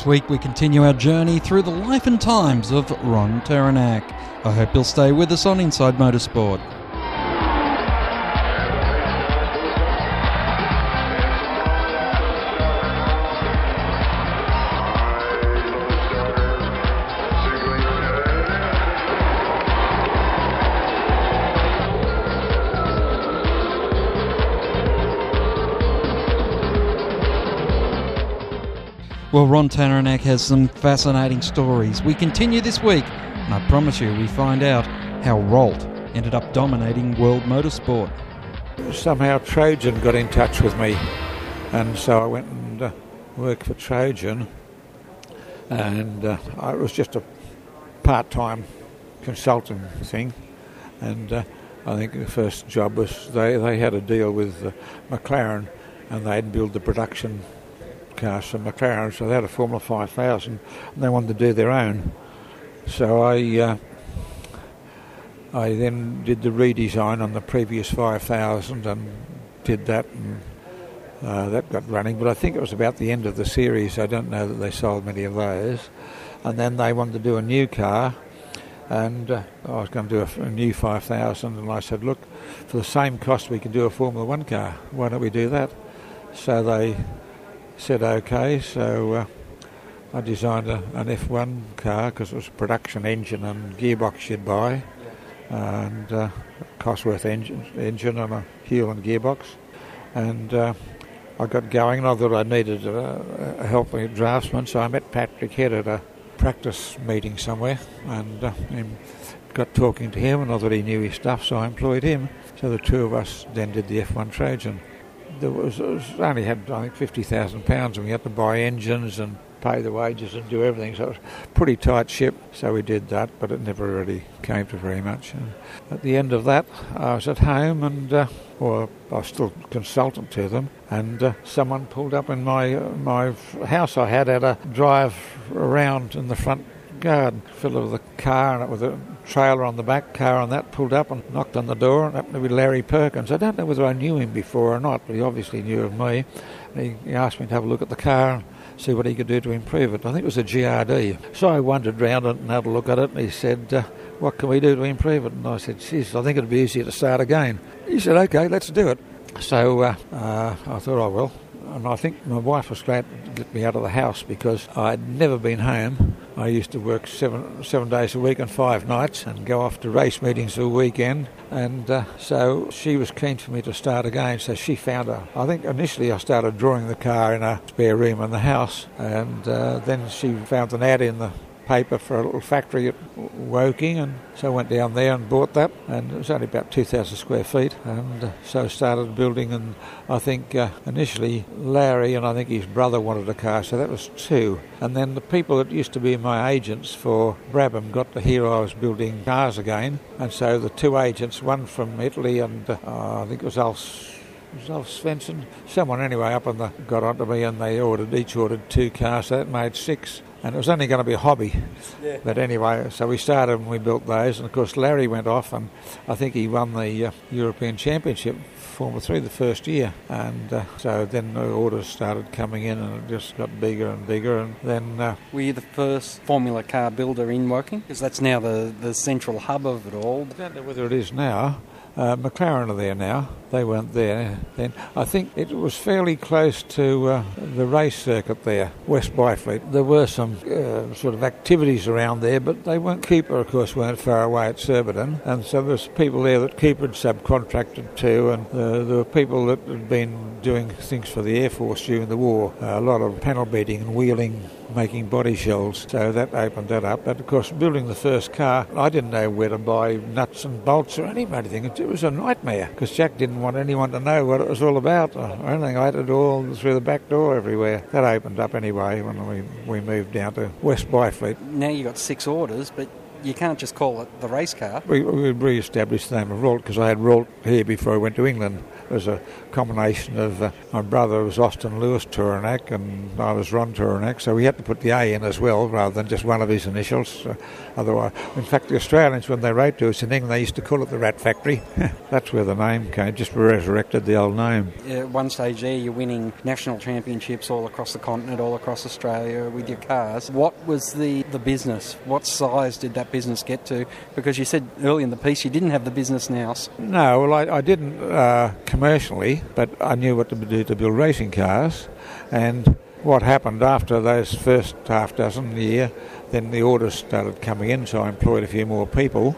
This week we continue our journey through the life and times of Ron Tauranac. I hope you'll stay with us on Inside Motorsport. Well, Ron Tauranac has some fascinating stories. We continue this week, and I promise you, we find out how Ralt ended up dominating world motorsport. Somehow Trojan got in touch with me, and so I went and uh, worked for Trojan, and uh, it was just a part-time consulting thing, and uh, I think the first job was they, they had a deal with uh, McLaren, and they'd build the production cars for McLaren, so they had a Formula 5000, and they wanted to do their own. So I uh, I then did the redesign on the previous 5000 and did that, and uh, that got running. But I think it was about the end of the series. I don't know that they sold many of those. And then they wanted to do a new car, and uh, I was going to do a, a new 5000, and I said, look, for the same cost we can do a Formula One car. Why don't we do that? So they said okay. So uh, I designed a, an F1 car because it was a production engine and gearbox you'd buy, and uh, Cosworth engine, engine and a Hewland gearbox. And uh, I got going, and I thought I needed a, a helping draftsman, so I met Patrick Head at a practice meeting somewhere, and uh, got talking to him, and I thought he knew his stuff, so I employed him. So the two of us then did the F1 Trojan there was, was only had I think fifty thousand pounds, and we had to buy engines and pay the wages and do everything. So it was a pretty tight ship. So we did that, but it never really came to very much. And at the end of that, I was at home, and uh, well, I was still consultant to them, and uh, someone pulled up in my uh, my house. I had had a drive around in the front filled with a car and it was a trailer on the back, car on that, pulled up and knocked on the door, and happened to be Larry Perkins. I don't know whether I knew him before or not, but he obviously knew of me. He, he asked me to have a look at the car and see what he could do to improve it. I think it was a GRD. So I wandered round it and had a look at it, and he said, uh, what can we do to improve it? And I said, geez, I think it'd be easier to start again. He said, okay, let's do it. So uh, uh, I thought, I will and I think my wife was glad to get me out of the house because I'd never been home. I used to work seven seven days a week and five nights and go off to race meetings all weekend. And uh, so she was keen for me to start again. So she found a. I think initially I started drawing the car in a spare room in the house, and uh, then she found an ad in the paper for a little factory at Woking, and so I went down there and bought that, and it was only about 2,000 square feet, and uh, so started building. And I think uh, initially Larry and I think his brother wanted a car, so that was two. And then the people that used to be my agents for Brabham got to hear I was building cars again, and so the two agents, one from Italy and uh, I think it was Alf. Alf Svensson, someone anyway up on the got onto me and they ordered each ordered two cars, so that made six and it was only going to be a hobby. Yeah. But anyway, so we started and we built those, and of course Larry went off, and I think he won the uh, European Championship Formula Three the first year, and uh, so then the orders started coming in, and it just got bigger and bigger, and then. Uh, Were you the first Formula car builder in Woking? Because that's now the the central hub of it all. I don't know whether it is now. Uh, McLaren are there now. They weren't there then. I think it was fairly close to uh, the race circuit there, West Byfleet. There were some uh, sort of activities around there, but they weren't. Cooper, of course, weren't far away at Surbiton, and so there's people there that Cooper had subcontracted to, and uh, there were people that had been doing things for the Air Force during the war. Uh, a lot of panel beating and wheeling making body shells. So that opened that up. But of course, building the first car, I didn't know where to buy nuts and bolts or anything. It was a nightmare because Jack didn't want anyone to know what it was all about or anything. I had to do all through the back door everywhere. That opened up anyway when we, we moved down to West Byfleet. Now you've got six orders, but you can't just call it the race car. We, we re-established the name of Ralt because I had Ralt here before I went to England. Was a combination of uh, my brother was Austin Lewis Tauranac and I was Ron Tauranac, so we had to put the A in as well rather than just one of his initials. Uh, otherwise, in fact, the Australians, when they wrote to us in England, they used to call it the Rat Factory. That's where the name came, just resurrected the old name. At one stage there, you're winning national championships all across the continent, all across Australia with your cars. What was the, the business? What size did that business get to? Because you said early in the piece you didn't have the business now. No, well, I, I didn't uh, commercially, but I knew what to do to build racing cars. And what happened after those first half dozen year, then the orders started coming in, so I employed a few more people.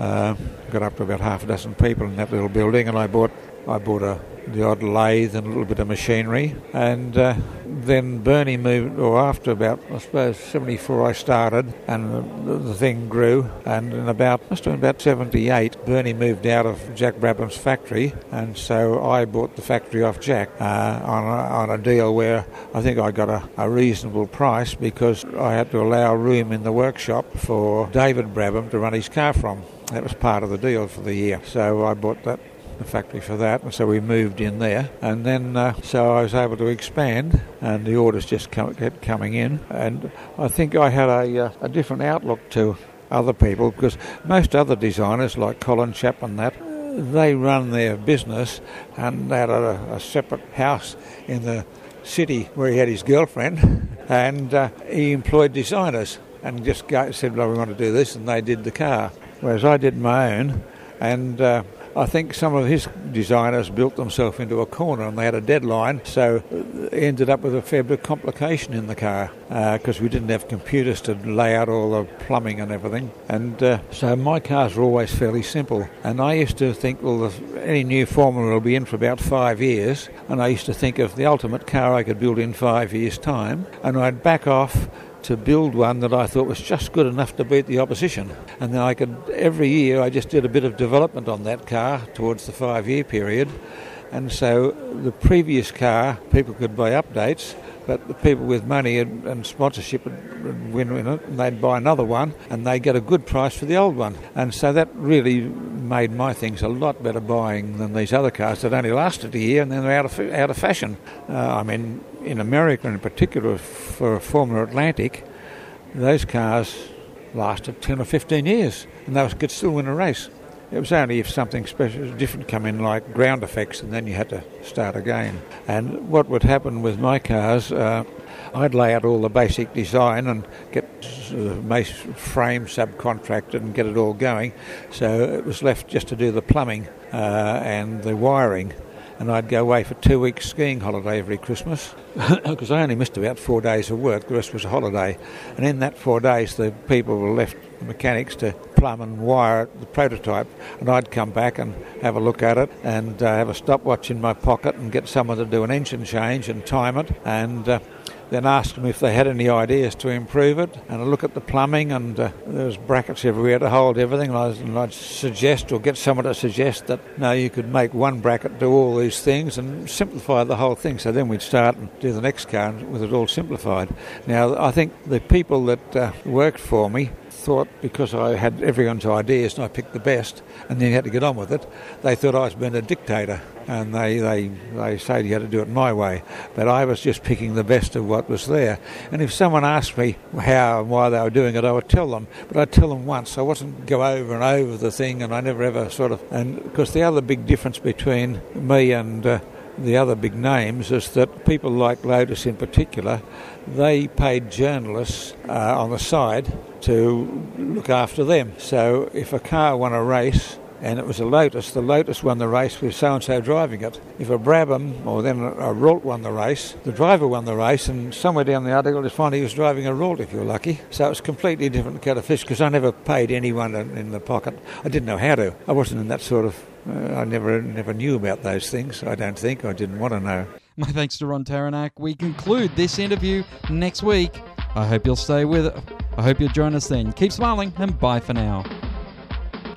Uh, got up to about half a dozen people in that little building, and I bought I bought a the odd lathe and a little bit of machinery. And uh, then Bernie moved, or after about, I suppose, 74 I started, and the, the thing grew. And in about, must have been about 78, Bernie moved out of Jack Brabham's factory, and so I bought the factory off Jack uh, on, a, on a deal where I think I got a, a reasonable price because I had to allow room in the workshop for David Brabham to run his car from. That was part of the deal for the year. So I bought that factory for that, and so we moved in there. And then, uh, so I was able to expand, and the orders just come, kept coming in. And I think I had a, uh, a different outlook to other people because most other designers, like Colin Chapman, that they run their business and they had a, a separate house in the city where he had his girlfriend, and uh, he employed designers and just said, "Well, we want to do this," and they did the car. Whereas I did my own, and uh, I think some of his designers built themselves into a corner and they had a deadline, so ended up with a fair bit of complication in the car because uh, we didn't have computers to lay out all the plumbing and everything. And uh, so my cars were always fairly simple. And I used to think, well, any new formula will be in for about five years. And I used to think of the ultimate car I could build in five years' time. And I'd back off to build one that I thought was just good enough to beat the opposition. And then I could, every year, I just did a bit of development on that car towards the five year period. And so the previous car, people could buy updates, but the people with money and, and sponsorship would win in it, and they'd buy another one, and they get a good price for the old one. And so that really made my things a lot better buying than these other cars that only lasted a year and then they're out of out of fashion. Uh, I mean, in America in particular, for Formula Atlantic, those cars lasted 10 or 15 years, and they could still win a race. It was only if something special, different come in, like ground effects, and then you had to start again. And what would happen with my cars, uh, I'd lay out all the basic design and get the frame subcontracted and get it all going. So it was left just to do the plumbing uh, and the wiring and I'd go away for two weeks skiing holiday every Christmas because I only missed about four days of work. The rest was a holiday, and in that four days, the people were left mechanics to plumb and wire the prototype, and I'd come back and have a look at it and uh, have a stopwatch in my pocket and get someone to do an engine change and time it and. Uh, then asked them if they had any ideas to improve it, and look at the plumbing, and uh, there was brackets everywhere to hold everything. And, I and I'd suggest or get someone to suggest that no, you could make one bracket do all these things and simplify the whole thing. So then we'd start and do the next car with it all simplified. Now I think the people that uh, worked for me thought because I had everyone's ideas and I picked the best and then you had to get on with it, they thought I was being a dictator and they, they, they said you had to do it my way. But I was just picking the best of what was there. And if someone asked me how and why they were doing it, I would tell them. But I'd tell them once. I wasn't go over and over the thing and I never ever sort of... And because the other big difference between me and... Uh, the other big names is that people like Lotus in particular, they paid journalists uh, on the side to look after them. So if a car won a race, and it was a Lotus. The Lotus won the race with so and so driving it. If a Brabham or then a Ralt won the race, the driver won the race, and somewhere down the article you'll find he was driving a Ralt if you're lucky. So it was completely different kind of fish because I never paid anyone in, the pocket. I didn't know how to. I wasn't in that sort of. Uh, I never never knew about those things. I don't think I didn't want to know. My thanks to Ron Tauranac. We conclude this interview next week. I hope you'll stay with it. I hope you'll join us then. Keep smiling and bye for now.